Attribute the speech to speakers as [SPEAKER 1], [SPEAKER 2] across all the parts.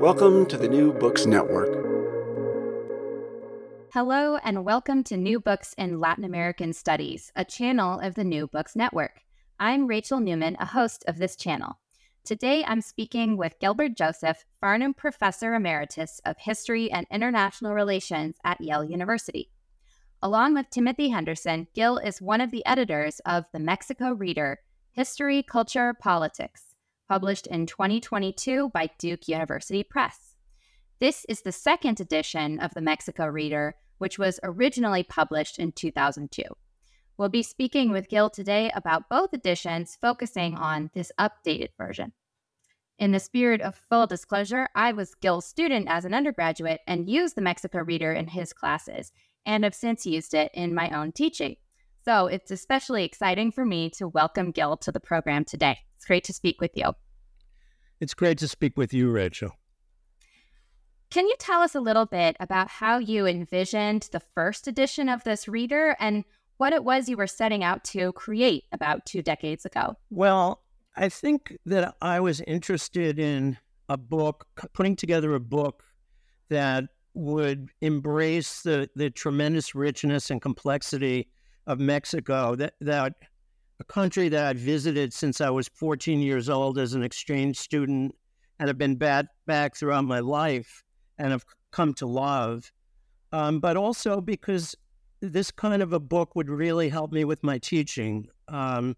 [SPEAKER 1] Welcome to the New Books Network.
[SPEAKER 2] Hello, and welcome to New Books in Latin American Studies, a channel of the New Books Network. I'm Rachel Newman, a host of this channel. Today, I'm speaking with Gilbert Joseph, Farnam Professor Emeritus of History and International Relations at Yale University. Along with Timothy Henderson, Gil is one of the editors of the Mexico Reader History, Culture, Politics published in 2022 by Duke University Press. This is the second edition of the Mexico Reader, which was originally published in 2002. We'll be speaking with Gil today about both editions, focusing on this updated version. In the spirit of full disclosure, I was Gil's student as an undergraduate and used the Mexico Reader in his classes, and have since used it in my own teaching. So it's especially exciting for me to welcome Gil to the program today. It's great to speak with you.
[SPEAKER 3] It's great to speak with you, Rachel.
[SPEAKER 2] Can you tell us a little bit about how you envisioned the first edition of this reader and what it was you were setting out to create about two decades ago?
[SPEAKER 3] Well, I think that I was interested in a book, putting together a book that would embrace the, the tremendous richness and complexity of Mexico that, that a country that I'd visited since I was 14 years old as an exchange student and have been back, back throughout my life and have come to love. Um, but also because this kind of a book would really help me with my teaching. Um,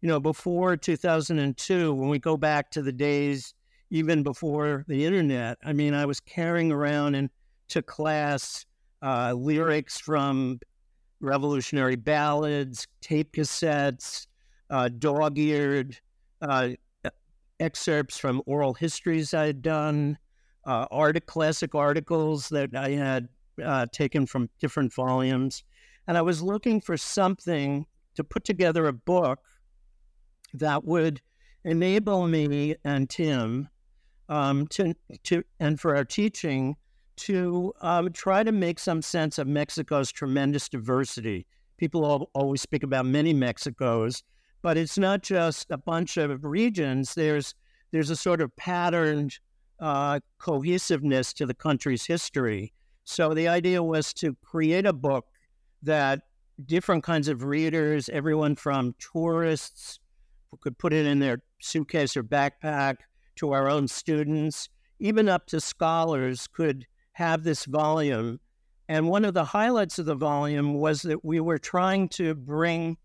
[SPEAKER 3] you know, before 2002, when we go back to the days even before the internet, I mean, I was carrying around into class uh, lyrics from revolutionary ballads, tape cassettes, uh, dog eared uh, excerpts from oral histories I had done, uh, art- classic articles that I had uh, taken from different volumes. And I was looking for something to put together a book that would enable me and Tim um, to, to, and for our teaching to um, try to make some sense of Mexico's tremendous diversity. People always speak about many Mexicos, but it's not just a bunch of regions. There's there's a sort of patterned uh, cohesiveness to the country's history. So the idea was to create a book that different kinds of readers, everyone from tourists could put it in their suitcase or backpack, to our own students, even up to scholars, could have this volume. And one of the highlights of the volume was that we were trying to bring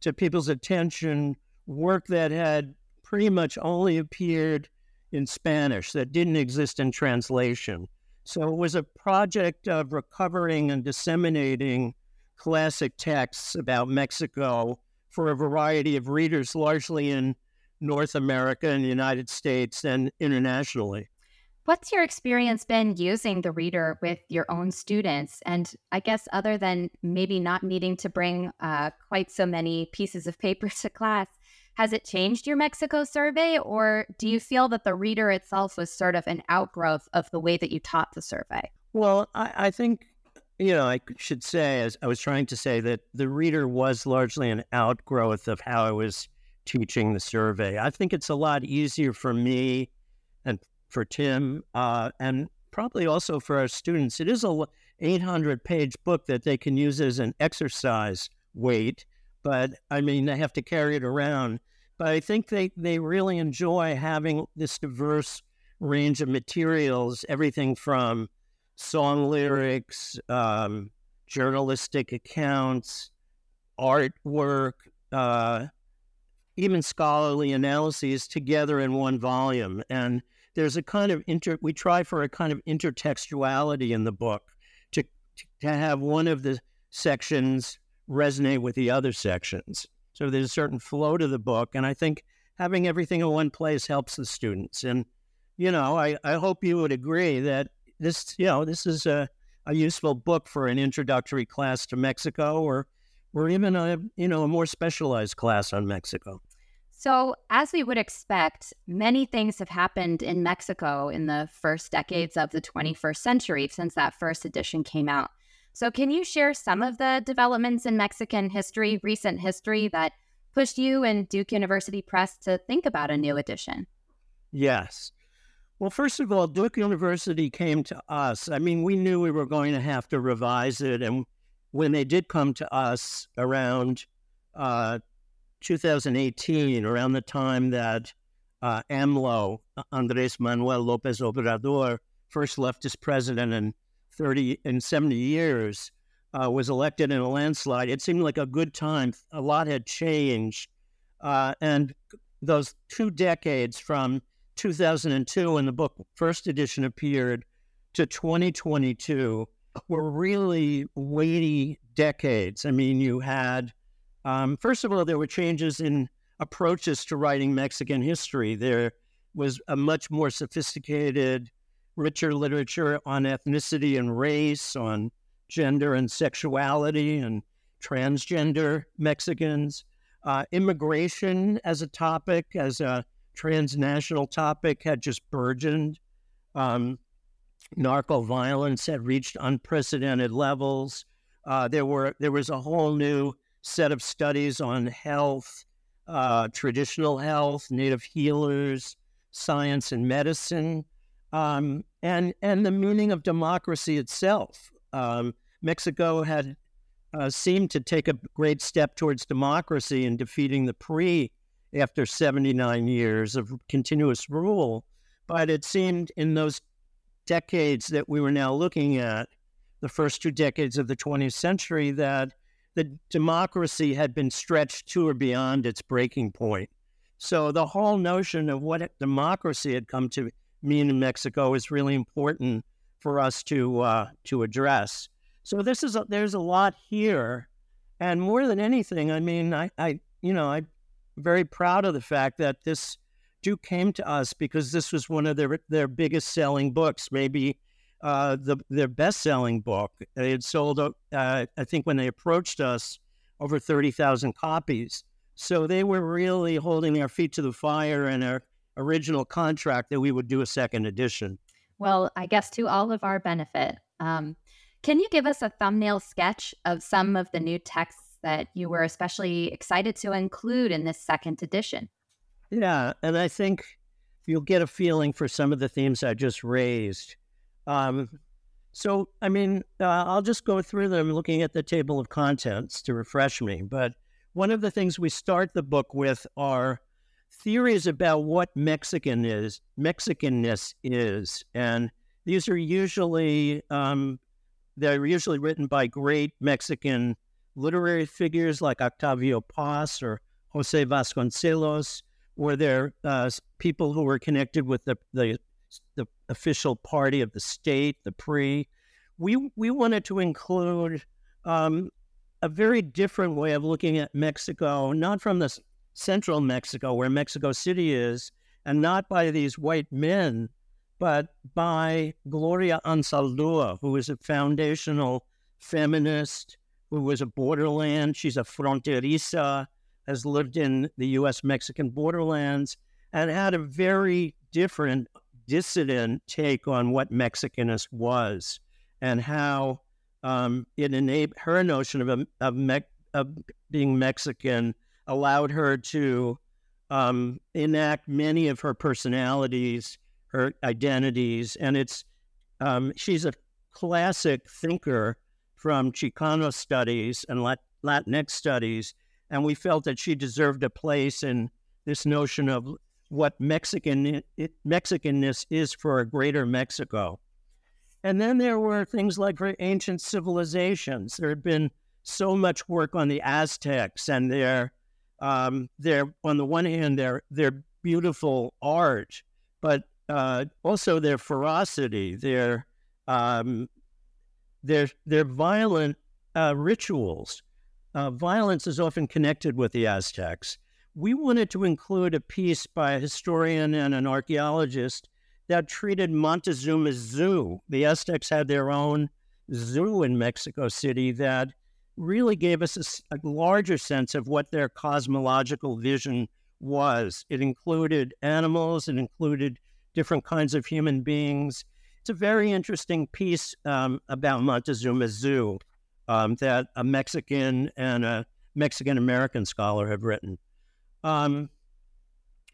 [SPEAKER 3] to people's attention work that had pretty much only appeared in Spanish, that didn't exist in translation. So it was a project of recovering and disseminating classic texts about Mexico for a variety of readers, largely in North America and the United States and internationally.
[SPEAKER 2] What's your experience been using the reader with your own students? And I guess, other than maybe not needing to bring uh, quite so many pieces of paper to class, has it changed your Mexico survey? Or do you feel that the reader itself was sort of an outgrowth of the way that you taught the survey?
[SPEAKER 3] Well, I, I think, you know, I should say, as I was trying to say, that the reader was largely an outgrowth of how I was teaching the survey. I think it's a lot easier for me and for Tim, uh, and probably also for our students. It is a 800 page book that they can use as an exercise weight, but I mean, they have to carry it around. But I think they, they really enjoy having this diverse range of materials, everything from song lyrics, um, journalistic accounts, artwork, uh, even scholarly analyses together in one volume. And there's a kind of inter, we try for a kind of intertextuality in the book to, to have one of the sections resonate with the other sections. So there's a certain flow to the book. And I think having everything in one place helps the students. And, you know, I, I hope you would agree that this, you know, this is a, a useful book for an introductory class to Mexico or or even a you know a more specialized class on Mexico.
[SPEAKER 2] So, as we would expect, many things have happened in Mexico in the first decades of the 21st century since that first edition came out. So, can you share some of the developments in Mexican history, recent history, that pushed you and Duke University Press to think about a new edition?
[SPEAKER 3] Yes. Well, first of all, Duke University came to us. I mean, we knew we were going to have to revise it. And when they did come to us around uh, 2018, around the time that uh, AMLO, Andres Manuel Lopez Obrador, first left as president in 30 and 70 years, uh, was elected in a landslide. It seemed like a good time. A lot had changed. Uh, and those two decades from 2002, when the book first edition appeared, to 2022 were really weighty decades. I mean, you had um, first of all, there were changes in approaches to writing Mexican history. There was a much more sophisticated, richer literature on ethnicity and race, on gender and sexuality, and transgender Mexicans. Uh, immigration as a topic, as a transnational topic, had just burgeoned. Um, narco violence had reached unprecedented levels. Uh, there were there was a whole new set of studies on health, uh, traditional health, native healers, science and medicine, um, and and the meaning of democracy itself. Um, Mexico had uh, seemed to take a great step towards democracy in defeating the PRI after 79 years of continuous rule, but it seemed in those decades that we were now looking at, the first two decades of the 20th century, that the democracy had been stretched to or beyond its breaking point. So the whole notion of what democracy had come to mean in Mexico is really important for us to uh, to address. So this is a, there's a lot here, and more than anything, I mean, I, I you know I'm very proud of the fact that this Duke came to us because this was one of their their biggest selling books, maybe uh, the their best selling book. They had sold, uh, I think, when they approached us, over thirty thousand copies. So they were really holding their feet to the fire in our original contract that we would do a second edition.
[SPEAKER 2] Well, I guess to all of our benefit. Um, can you give us a thumbnail sketch of some of the new texts that you were especially excited to include in this second edition?
[SPEAKER 3] Yeah, and I think you'll get a feeling for some of the themes I just raised. Um, so, I mean, uh, I'll just go through them looking at the table of contents to refresh me. But one of the things we start the book with are theories about what Mexican is, Mexicanness is, and these are usually um, they're usually written by great Mexican literary figures like Octavio Paz or Jose Vasconcelos, or they're uh, people who were connected with the, the the official party of the state, the PRI. We we wanted to include um, a very different way of looking at Mexico, not from the central Mexico where Mexico City is, and not by these white men, but by Gloria Anzaldúa, who is a foundational feminist, who was a borderland. She's a fronteriza, has lived in the U.S. Mexican borderlands, and had a very different dissident take on what Mexicanness was and how um, it enabled her notion of, of, me, of, being Mexican allowed her to um, enact many of her personalities, her identities, and it's um, she's a classic thinker from Chicano studies and Lat- Latinx studies, and we felt that she deserved a place in this notion of what Mexican it, Mexicanness is for a greater Mexico. And then there were things like ancient civilizations. There had been so much work on the Aztecs and their um, their on the one hand their their beautiful art, but uh, also their ferocity, their um, their their violent uh, rituals. Uh, violence is often connected with the Aztecs. We wanted to include a piece by a historian and an archaeologist that treated Montezuma's zoo. The Aztecs had their own zoo in Mexico City that really gave us a, a, larger sense of what their cosmological vision was. It included animals, it included different kinds of human beings. It's a very interesting piece um, about Montezuma's zoo um, that a Mexican and a Mexican American scholar have written. Um,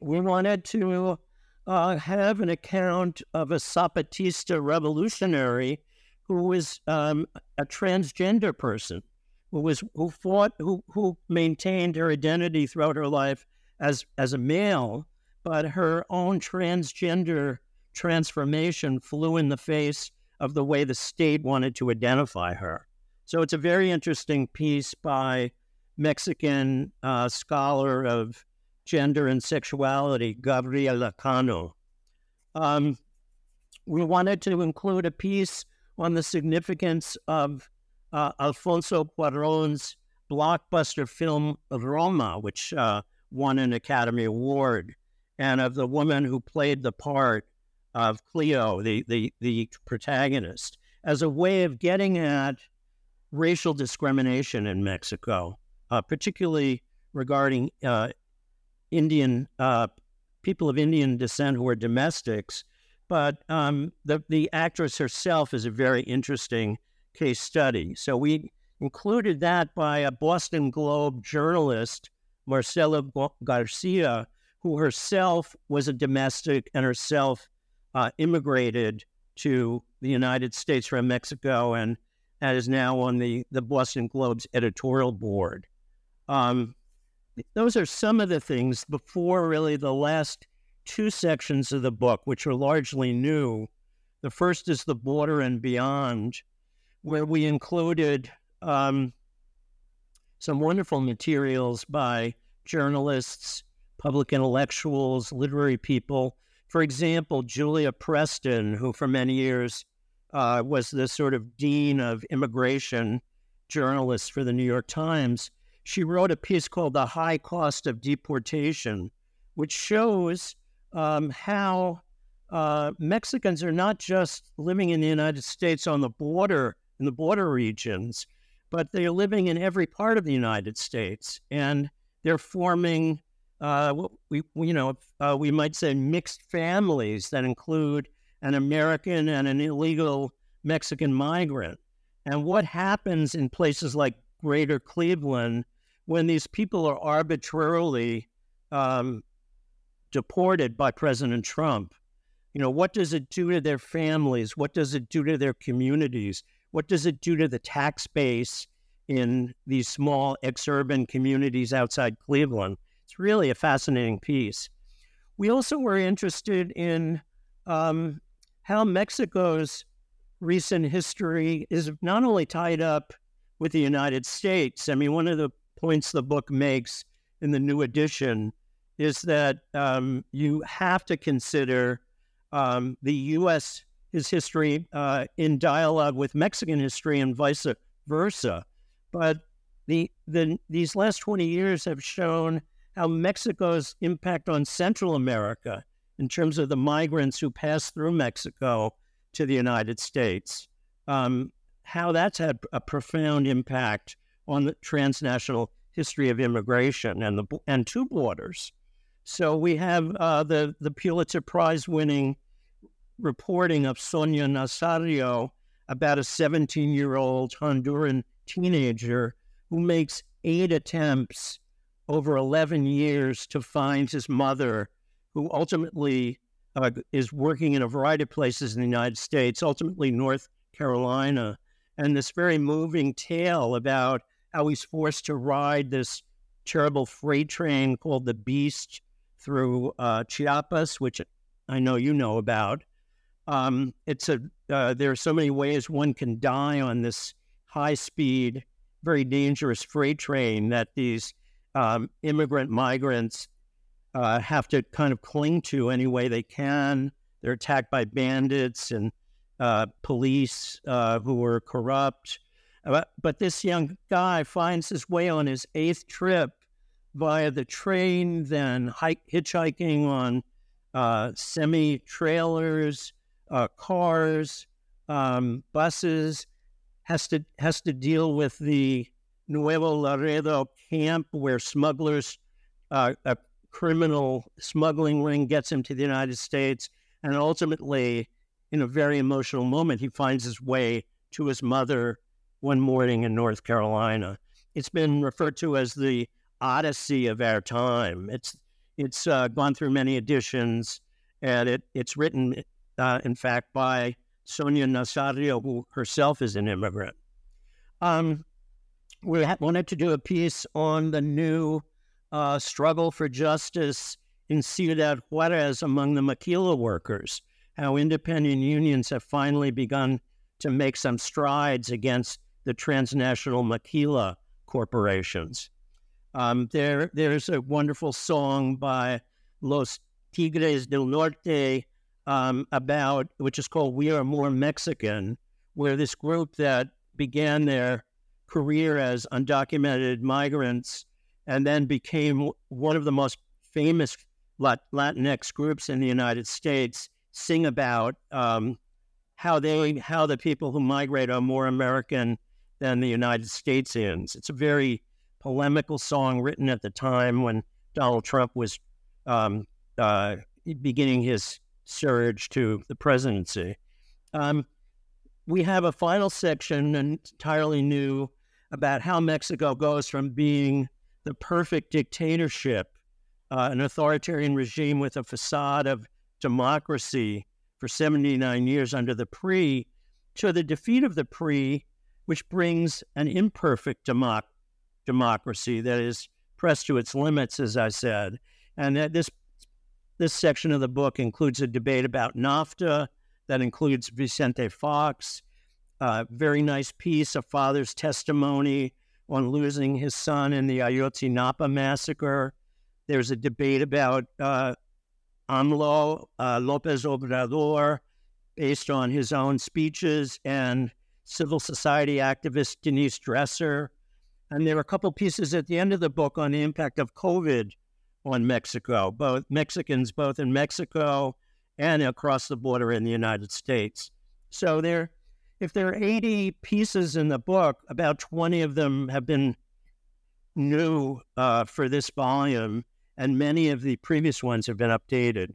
[SPEAKER 3] we wanted to uh, have an account of a Zapatista revolutionary who was um, a transgender person who was who fought who who maintained her identity throughout her life as as a male, but her own transgender transformation flew in the face of the way the state wanted to identify her. So it's a very interesting piece by Mexican uh, scholar of gender and sexuality, Gabriela Cano. Um, we wanted to include a piece on the significance of uh, Alfonso Cuarón's blockbuster film Roma, which uh, won an Academy Award, and of the woman who played the part of Cleo, the, the, the protagonist, as a way of getting at racial discrimination in Mexico, uh, particularly regarding uh, Indian uh, people of Indian descent who are domestics. But um, the the actress herself is a very interesting case study. So we included that by a Boston Globe journalist, Marcela Garcia, who herself was a domestic and herself uh, immigrated to the United States from Mexico and, and is now on the, the Boston Globe's editorial board. Um, those are some of the things before really the last two sections of the book, which are largely new. The first is the border and beyond, where we included um, some wonderful materials by journalists, public intellectuals, literary people. For example, Julia Preston, who for many years uh, was the sort of dean of immigration journalists for the New York Times, she wrote a piece called The High Cost of Deportation, which shows um, how uh, Mexicans are not just living in the United States on the border, in the border regions, but they're living in every part of the United States. And they're forming, uh, we, you know, uh, we might say mixed families that include an American and an illegal Mexican migrant. And what happens in places like Greater Cleveland when these people are arbitrarily um, deported by President Trump, you know, what does it do to their families? What does it do to their communities? What does it do to the tax base in these small exurban communities outside Cleveland? It's really a fascinating piece. We also were interested in um, how Mexico's recent history is not only tied up with the United States. I mean, one of the points the book makes in the new edition is that um, you have to consider um, the U.S. his history uh, in dialogue with Mexican history and vice versa. But the, the these last 20 years have shown how Mexico's impact on Central America in terms of the migrants who pass through Mexico to the United States, um, how that's had a profound impact on the transnational history of immigration and the and two borders. So we have uh, the the Pulitzer Prize winning reporting of Sonia Nazario about a 17 year old Honduran teenager who makes eight attempts over 11 years to find his mother, who ultimately uh, is working in a variety of places in the United States, ultimately North Carolina. And this very moving tale about how he's forced to ride this terrible freight train called the Beast through uh, Chiapas, which I know you know about. Um, it's a uh, there are so many ways one can die on this high speed, very dangerous freight train that these um, immigrant migrants uh, have to kind of cling to any way they can. They're attacked by bandits and uh, police uh, who are corrupt. But, this young guy finds his way on his eighth trip via the train, then hike, hitchhiking on uh, semi trailers, uh, cars, um, buses, has to has to deal with the Nuevo Laredo camp where smugglers, uh, a criminal smuggling ring gets him to the United States, and ultimately, in a very emotional moment, he finds his way to his mother one morning in North Carolina. It's been referred to as the Odyssey of our time. It's it's uh, gone through many editions, and it it's written, uh, in fact, by Sonia Nazario, who herself is an immigrant. Um, we wanted to do a piece on the new uh, struggle for justice in Ciudad Juarez among the maquila workers, how independent unions have finally begun to make some strides against the transnational maquila corporations. Um, there, there's a wonderful song by Los Tigres del Norte um, about, which is called "We Are More Mexican," where this group that began their career as undocumented migrants and then became one of the most famous Latinx groups in the United States sing about um, how they how the people who migrate are more American than the United States is. It's a very polemical song written at the time when Donald Trump was um, uh, beginning his surge to the presidency. Um, we have a final section, entirely new, about how Mexico goes from being the perfect dictatorship, uh, an authoritarian regime with a facade of democracy for 79 years under the PRI, to the defeat of the PRI, which brings an imperfect democ- democracy that is pressed to its limits, as I said. And this this section of the book includes a debate about NAFTA that includes Vicente Fox, a very nice piece, a father's testimony on losing his son in the Ayotzinapa massacre. There's a debate about uh, AMLO, uh, Lopez Obrador, based on his own speeches, and civil society activist Denise Dresser. And there are a couple pieces at the end of the book on the impact of COVID on Mexico, both Mexicans, both in Mexico and across the border in the United States. So there, if there are 80 pieces in the book, about 20 of them have been new uh, for this volume, and many of the previous ones have been updated.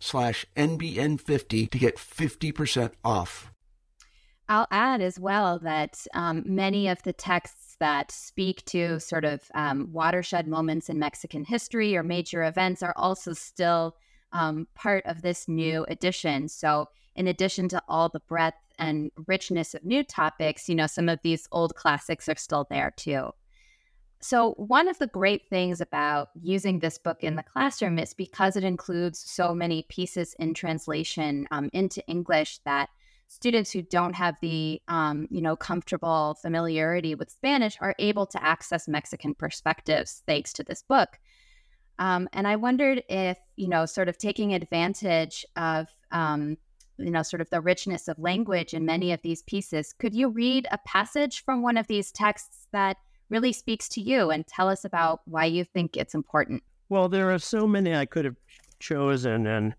[SPEAKER 1] slash NBN50 to get 50% off.
[SPEAKER 2] I'll add as well that um, many of the texts that speak to sort of um, watershed moments in Mexican history or major events are also still um, part of this new edition. So, in addition to all the breadth and richness of new topics, you know, some of these old classics are still there too. So, one of the great things about using this book in the classroom is because it includes so many pieces in translation um, into English that students who don't have the um, you know comfortable familiarity with Spanish are able to access Mexican perspectives thanks to this book. Um, and I wondered if, you know, sort of taking advantage of, um, you know, sort of the richness of language in many of these pieces, could you read a passage from one of these texts that really speaks to you and tell us about why you think it's important?
[SPEAKER 3] Well, there are so many I could have chosen, and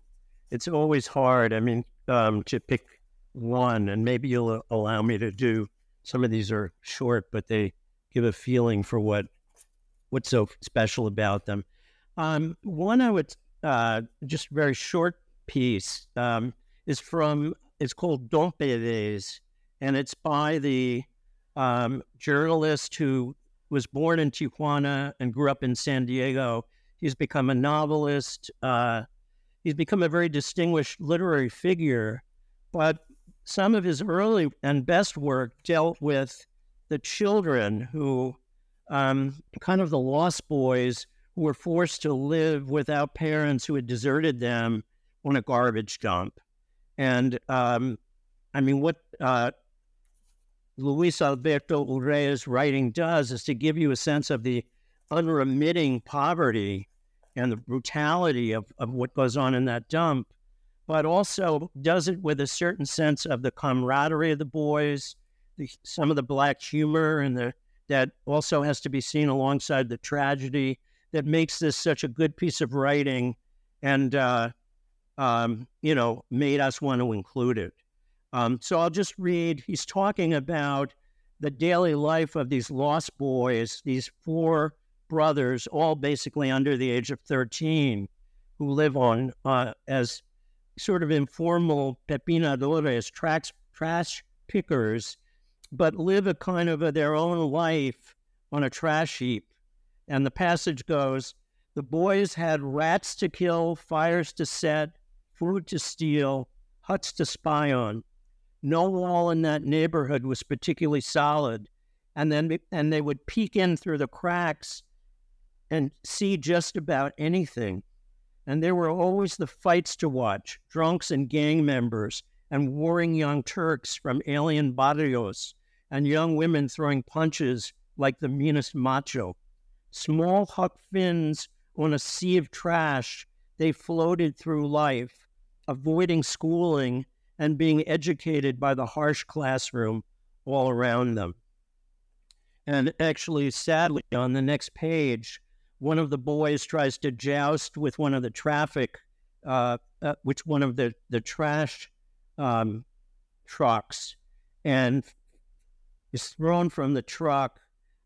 [SPEAKER 3] it's always hard. I mean, um, to pick one, and maybe you'll allow me to do. Some of these are short, but they give a feeling for what what's so special about them. Um, one I would uh, just very short piece um, is from it's called Dompedes, and it's by the um, journalist who was born in Tijuana and grew up in San Diego. He's become a novelist. Uh, he's become a very distinguished literary figure, but some of his early and best work dealt with the children who, um, kind of the lost boys who were forced to live without parents who had deserted them on a garbage dump. And um, I mean, what uh, Luis Alberto Urrea's writing does is to give you a sense of the unremitting poverty and the brutality of, of what goes on in that dump, but also does it with a certain sense of the camaraderie of the boys, the, some of the black humor, and the that also has to be seen alongside the tragedy that makes this such a good piece of writing and, uh, um, you know, made us want to include it. Um, so I'll just read. He's talking about the daily life of these lost boys, these four brothers, all basically under the age of 13, who live on uh, as sort of informal pepenadores, trash, trash pickers, but live a kind of a, their own life on a trash heap and the passage goes The boys had rats to kill, fires to set, food to steal, huts to spy on. No wall in that neighborhood was particularly solid. And then and they would peek in through the cracks and see just about anything. And there were always the fights to watch, drunks and gang members, and warring young Turks from alien barrios, and young women throwing punches like the meanest macho small Huck Finns on a sea of trash, they floated through life, avoiding schooling and being educated by the harsh classroom all around them. And actually, sadly, on the next page, one of the boys tries to joust with one of the traffic, uh, uh, which one of the, the trash um, trucks, and is thrown from the truck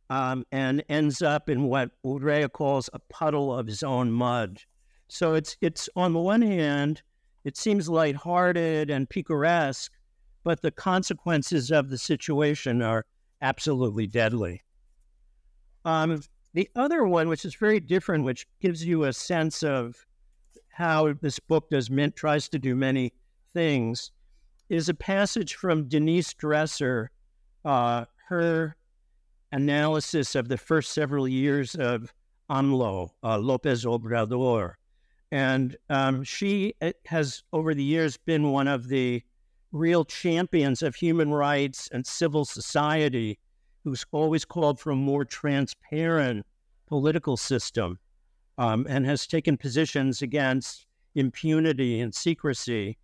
[SPEAKER 3] um, and ends up in what Urrea calls a puddle of his own mud. So it's it's on the one hand, it seems lighthearted and picaresque, but the consequences of the situation are absolutely deadly. Um, the other one, which is very different, which gives you a sense of how this book does mint tries to do many things, is a passage from Denise Dresser, uh, her analysis of the first several years of AMLO, uh, Lopez Obrador. And um, she uh, has, over the years, been one of the real champions of human rights and civil society who's always called for a more transparent political system um, and has taken positions against impunity and secrecy.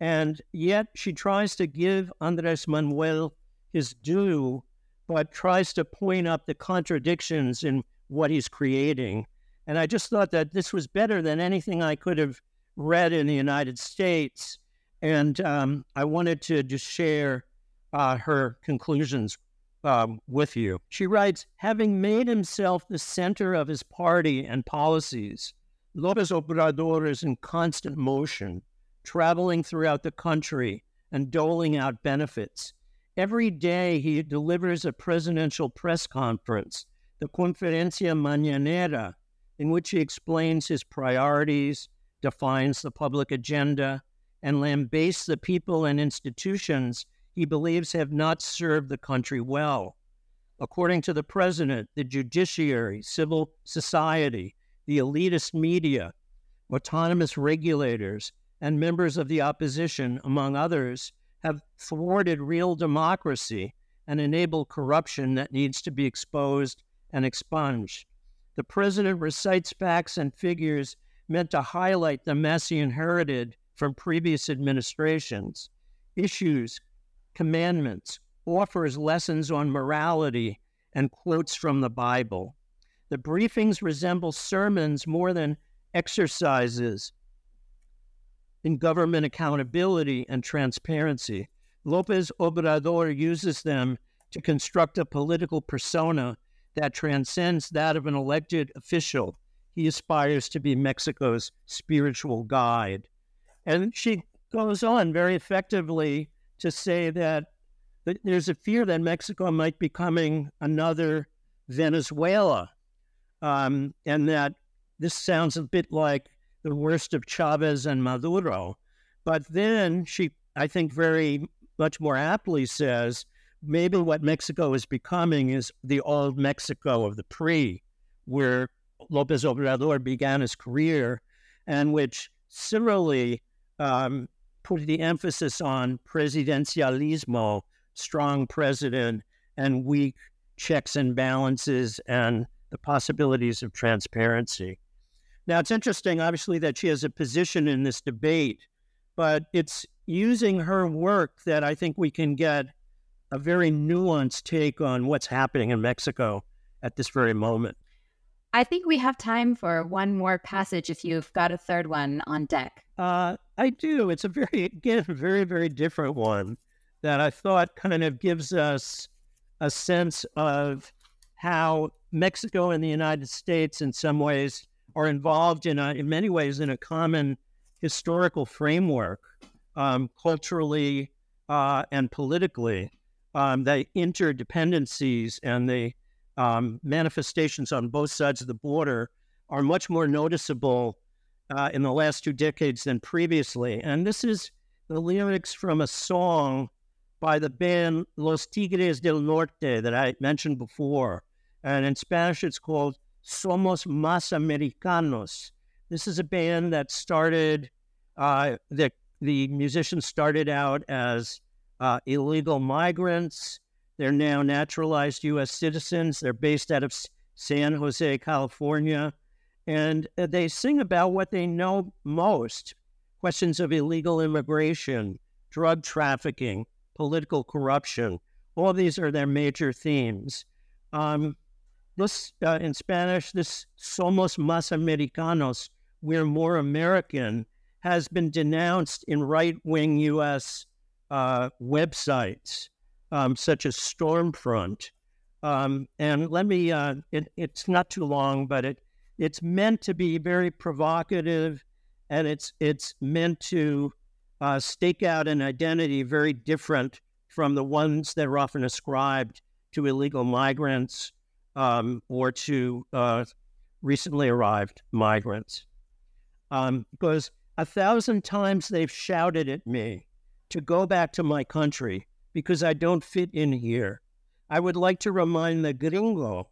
[SPEAKER 3] And yet she tries to give Andres Manuel his due but tries to point up the contradictions in what he's creating. And I just thought that this was better than anything I could have read in the United States. And um, I wanted to just share uh, her conclusions um, with you. She writes Having made himself the center of his party and policies, Lopez Obrador is in constant motion, traveling throughout the country and doling out benefits. Every day he delivers a presidential press conference, the Conferencia Mañanera, in which he explains his priorities, defines the public agenda, and lambastes the people and institutions he believes have not served the country well. According to the president, the judiciary, civil society, the elitist media, autonomous regulators, and members of the opposition, among others, have thwarted real democracy and enabled corruption that needs to be exposed and expunged. The president recites facts and figures meant to highlight the mess he inherited from previous administrations, issues, commandments, offers lessons on morality, and quotes from the Bible. The briefings resemble sermons more than exercises in government accountability and transparency. Lopez Obrador uses them to construct a political persona that transcends that of an elected official. He aspires to be Mexico's spiritual guide. And she goes on very effectively to say that there's a fear that Mexico might be becoming another Venezuela, um, and that this sounds a bit like the worst of Chavez and Maduro. But then she, I think, very much more aptly says maybe what Mexico is becoming is the old Mexico of the PRI, where Lopez Obrador began his career, and which similarly um, put the emphasis on presidencialismo, strong president, and weak checks and balances, and the possibilities of transparency. Now, it's interesting, obviously, that she has a position in this debate, but it's using her work that I think we can get a very nuanced take on what's happening in Mexico at this very moment.
[SPEAKER 2] I think we have time for one more passage if you've got a third one on deck.
[SPEAKER 3] Uh, I do. It's a very, again, very, very different one that I thought kind of gives us a sense of how Mexico and the United States, in some ways, are involved in, a, in many ways in a common historical framework, um, culturally uh, and politically. Um, the interdependencies and the um, manifestations on both sides of the border are much more noticeable uh, in the last two decades than previously. And this is the lyrics from a song by the band Los Tigres del Norte that I mentioned before. And in Spanish, it's called Somos Más Americanos. This is a band that started, uh, the, the musicians started out as uh, illegal migrants. They're now naturalized U.S. citizens. They're based out of San Jose, California. And uh, they sing about what they know most questions of illegal immigration, drug trafficking, political corruption. All these are their major themes. Um, this uh, in Spanish, this somos más americanos, we're more American, has been denounced in right wing U.S. Uh, websites um, such as Stormfront. Um, and let me, uh, it, it's not too long, but it it's meant to be very provocative and it's, it's meant to uh, stake out an identity very different from the ones that are often ascribed to illegal migrants um, or to uh, recently arrived migrants. Um, because a thousand times they've shouted at me to go back to my country because I don't fit in here. I would like to remind the gringo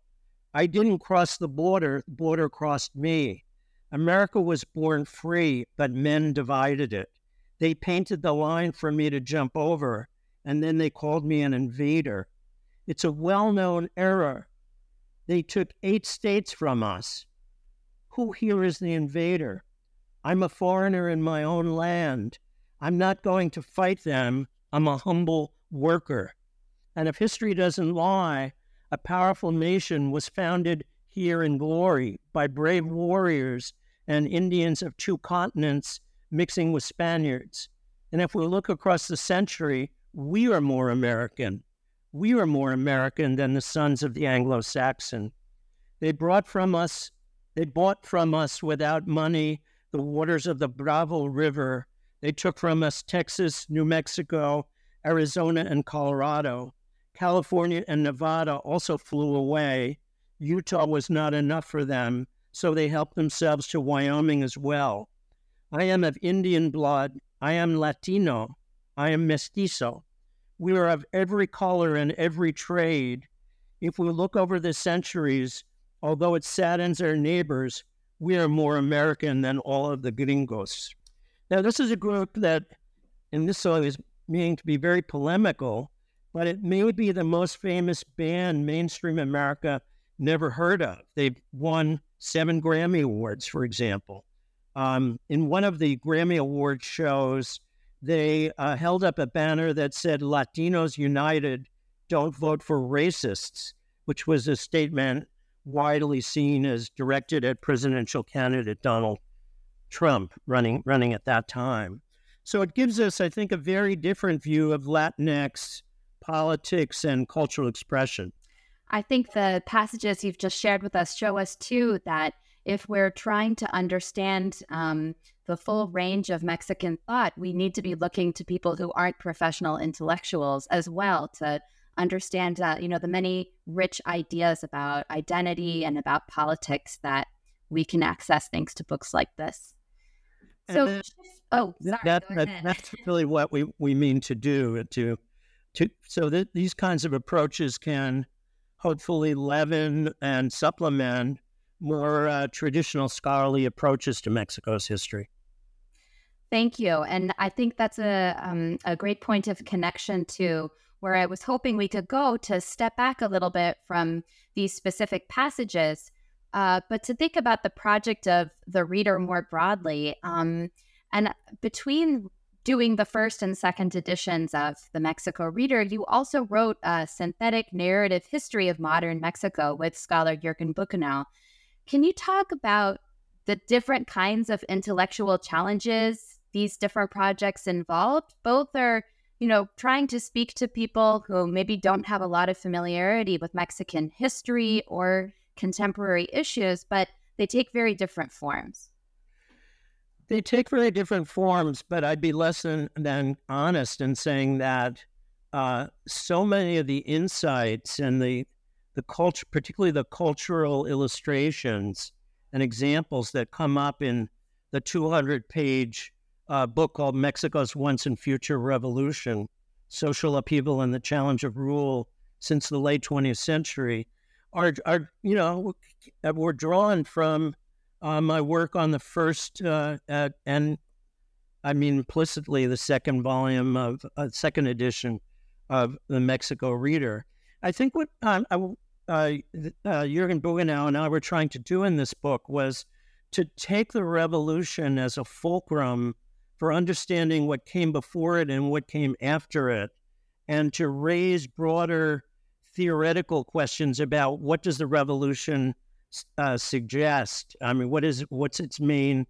[SPEAKER 3] I didn't cross the border, the border crossed me. America was born free, but men divided it. They painted the line for me to jump over, and then they called me an invader. It's a well known error they took eight states from us. Who here is the invader? I'm a foreigner in my own land. I'm not going to fight them. I'm a humble worker. And if history doesn't lie, a powerful nation was founded here in glory by brave warriors and Indians of two continents mixing with Spaniards. And if we look across the century, we are more American we are more American than the sons of the Anglo Saxon. They brought from us, they bought from us without money the waters of the Bravo River. They took from us Texas, New Mexico, Arizona, and Colorado. California and Nevada also flew away. Utah was not enough for them, so they helped themselves to Wyoming as well. I am of Indian blood. I am Latino. I am mestizo we are of every color and every trade. If we look over the centuries, although it saddens our neighbors, we are more American than all of the gringos. Now, this is a group that, and this song is meaning to be very polemical, but it may be the most famous band mainstream America never heard of. They've won seven Grammy Awards, for example. Um, in one of the Grammy Award shows, they uh, held up a banner that said Latinos United, don't vote for racists, which was a statement widely seen as directed at presidential candidate Donald Trump running running at that time. So it gives us, I think, a very different view of Latinx politics and cultural expression.
[SPEAKER 2] I think the passages you've just shared with us show us too that if we're trying to understand um, the full range of Mexican thought, we need to be looking to people who aren't professional intellectuals as well to understand, you know, the many rich ideas about identity and about politics that we can access thanks to books like this. So, then, oh, sorry,
[SPEAKER 3] that, that, that's really what we, we mean to do to to so that these kinds of approaches can hopefully leaven and supplement more uh, traditional scholarly approaches to Mexico's history.
[SPEAKER 2] Thank you, and I think that's a um, a great point of connection to where I was hoping we could go to step back a little bit from these specific passages, uh, but to think about the project of the reader more broadly. Um, and between doing the first and second editions of the Mexico Reader, you also wrote a synthetic narrative history of modern Mexico with scholar Jürgen Buchenau. Can you talk about the different kinds of intellectual challenges these different projects involved? Both are, you know, trying to speak to people who maybe don't have a lot of familiarity with Mexican history or contemporary issues, but they take very different forms.
[SPEAKER 3] They take very different forms, but I'd be less than, than honest in saying that uh, so many of the insights and the the culture, particularly the cultural illustrations and examples that come up in the 200 page uh, book called Mexico's Once and Future Revolution Social Upheaval and the Challenge of Rule since the late 20th century are, are you know, were drawn from uh, my work on the first uh, at, and I mean implicitly the second volume of uh, second edition of the Mexico Reader. I think what um, I, uh, uh, Jürgen Buchenau and I were trying to do in this book was to take the revolution as a fulcrum for understanding what came before it and what came after it, and to raise broader theoretical questions about what does the revolution uh, suggest? I mean, what is what's its main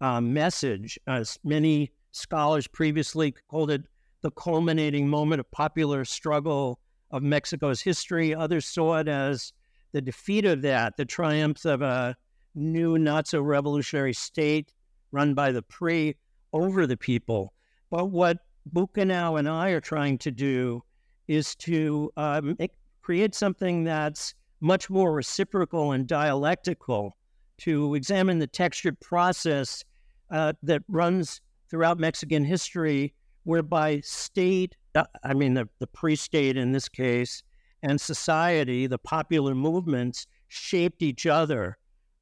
[SPEAKER 3] uh, message? Uh, many scholars previously called it the culminating moment of popular struggle of Mexico's history. Others saw it as the defeat of that, the triumph of a new not so revolutionary state run by the PRI over the people. But what Buchenau and I are trying to do is to uh, make, create something that's much more reciprocal and dialectical, to examine the textured process uh, that runs throughout Mexican history, whereby state, uh, I mean, the, the PRI state in this case, and society, the popular movements, shaped each other.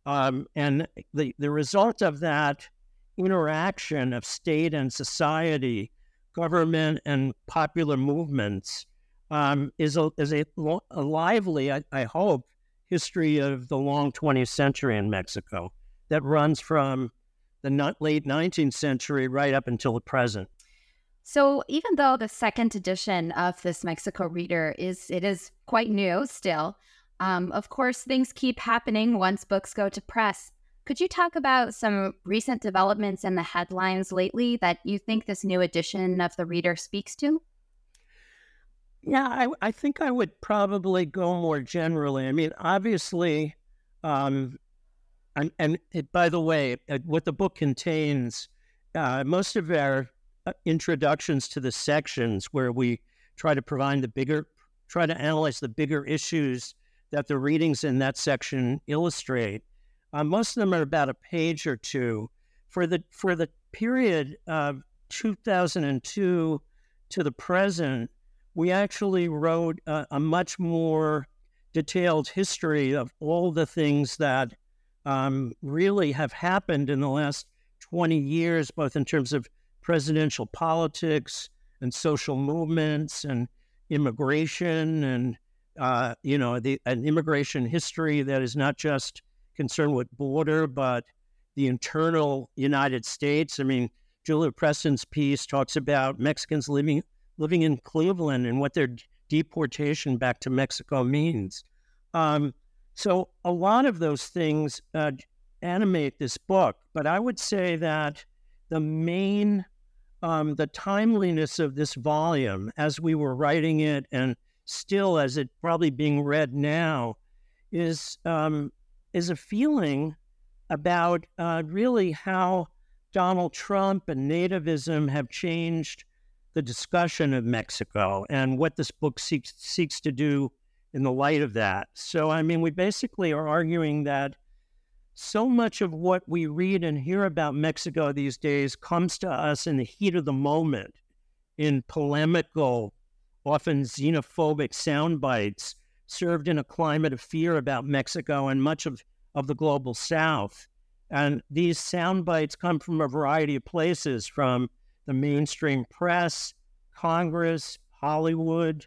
[SPEAKER 3] Um, and the, the result of that interaction of state and society, government and popular movements, um, is a is a, a lively, I, I, hope, history of the long 20th century in Mexico that runs from the late 19th century right up until the present.
[SPEAKER 2] So even though the second edition of this Mexico Reader is it is quite new still, um, of course things keep happening once books go to press. Could you talk about some recent developments in the headlines lately that you think this new edition of the Reader speaks to?
[SPEAKER 3] Yeah, I, I think I would probably go more generally. I mean, obviously, um, and, and it, by the way, uh, what the book contains, uh, most of our uh, introductions to the sections where we try to provide the bigger, try to analyze the bigger issues that the readings in that section illustrate. Uh, most of them are about a page or two. For the for the period of 2002 to the present, we actually wrote a, a much more detailed history of all the things that um, really have happened in the last 20 years, both in terms of presidential politics and social movements and immigration and uh, you know, the, an immigration history that is not just concerned with border, but the internal United States. I mean, Julia Preston's piece talks about Mexicans living living in Cleveland and what their deportation back to Mexico means. Um, so a lot of those things uh, animate this book, but I would say that the main, um, the timeliness of this volume as we were writing it and still as it probably being read now is um, is a feeling about uh, really how Donald Trump and nativism have changed the discussion of Mexico and what this book seeks seeks to do in the light of that. So, I mean, we basically are arguing that so much of what we read and hear about Mexico these days comes to us in the heat of the moment, in polemical, often xenophobic sound bites served in a climate of fear about Mexico and much of, of the global south. And these sound bites come from a variety of places from the mainstream press, Congress, Hollywood,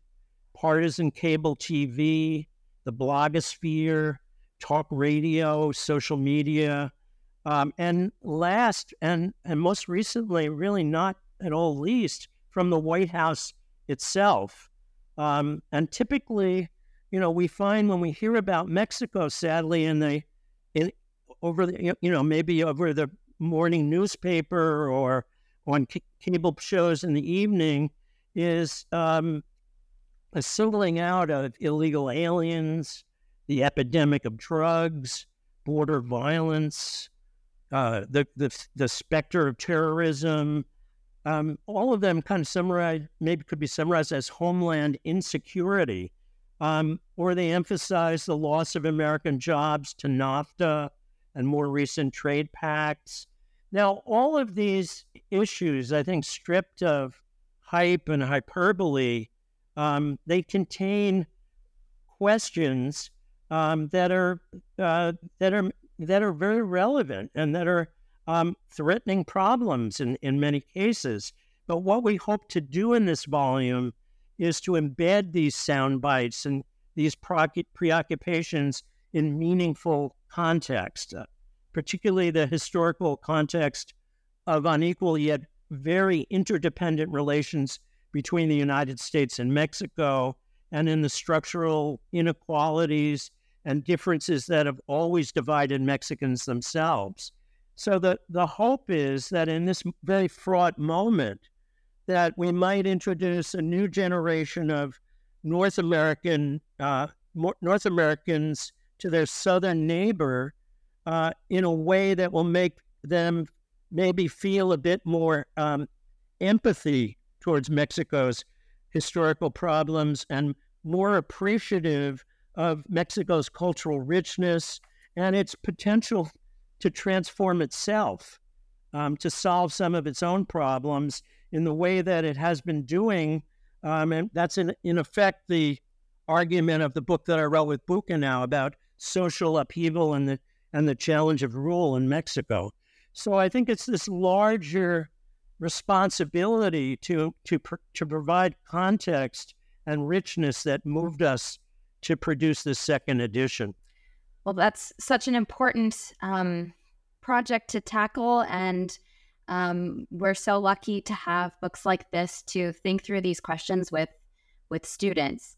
[SPEAKER 3] partisan cable TV, the blogosphere, talk radio, social media. Um, and last and, and most recently, really not at all least, from the White House itself. Um, and typically, you know, we find when we hear about Mexico, sadly, in the in, over the you know maybe over the morning newspaper or on cable shows in the evening, is um, a singling out of illegal aliens, the epidemic of drugs, border violence, uh, the, the the specter of terrorism. Um, all of them kind of summarized, maybe could be summarized as homeland insecurity, um, or they emphasize the loss of American jobs to NAFTA and more recent trade pacts. Now, all of these issues, I think, stripped of hype and hyperbole, um, they contain questions um, that are uh, that are that are very relevant and that are um, threatening problems in, in many cases. But what we hope to do in this volume is to embed these sound bites and these preoccupations in meaningful context, particularly the historical context of unequal yet very interdependent relations between the United States and Mexico, and in the structural inequalities and differences that have always divided Mexicans themselves. So the, the hope is that in this very fraught moment, that we might introduce a new generation of North American uh, North Americans to their southern neighbor uh, in a way that will make them maybe feel a bit more um, empathy towards Mexico's historical problems and more appreciative of Mexico's cultural richness and its potential to transform itself, um, to solve some of its own problems in the way that it has been doing. Um, and that's in, in effect the argument of the book that I wrote with Buchenau about social upheaval and the and the challenge of rule in Mexico. So I think it's this larger responsibility to to to provide context and richness that moved us to produce this second edition.
[SPEAKER 2] Well, that's such an important um, project to tackle, and um, we're so lucky to have books like this to think through these questions with with students.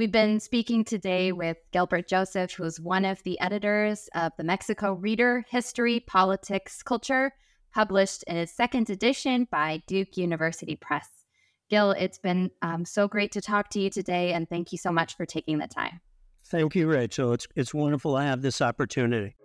[SPEAKER 2] We've been speaking today with Gilbert Joseph, who's one of the editors of the Mexico Reader History, Politics, Culture, published in its second edition by Duke University Press. Gil, it's been um, so great to talk to you today, and thank you so much for taking the time.
[SPEAKER 3] Thank you, Rachel. It's, it's wonderful to have this opportunity.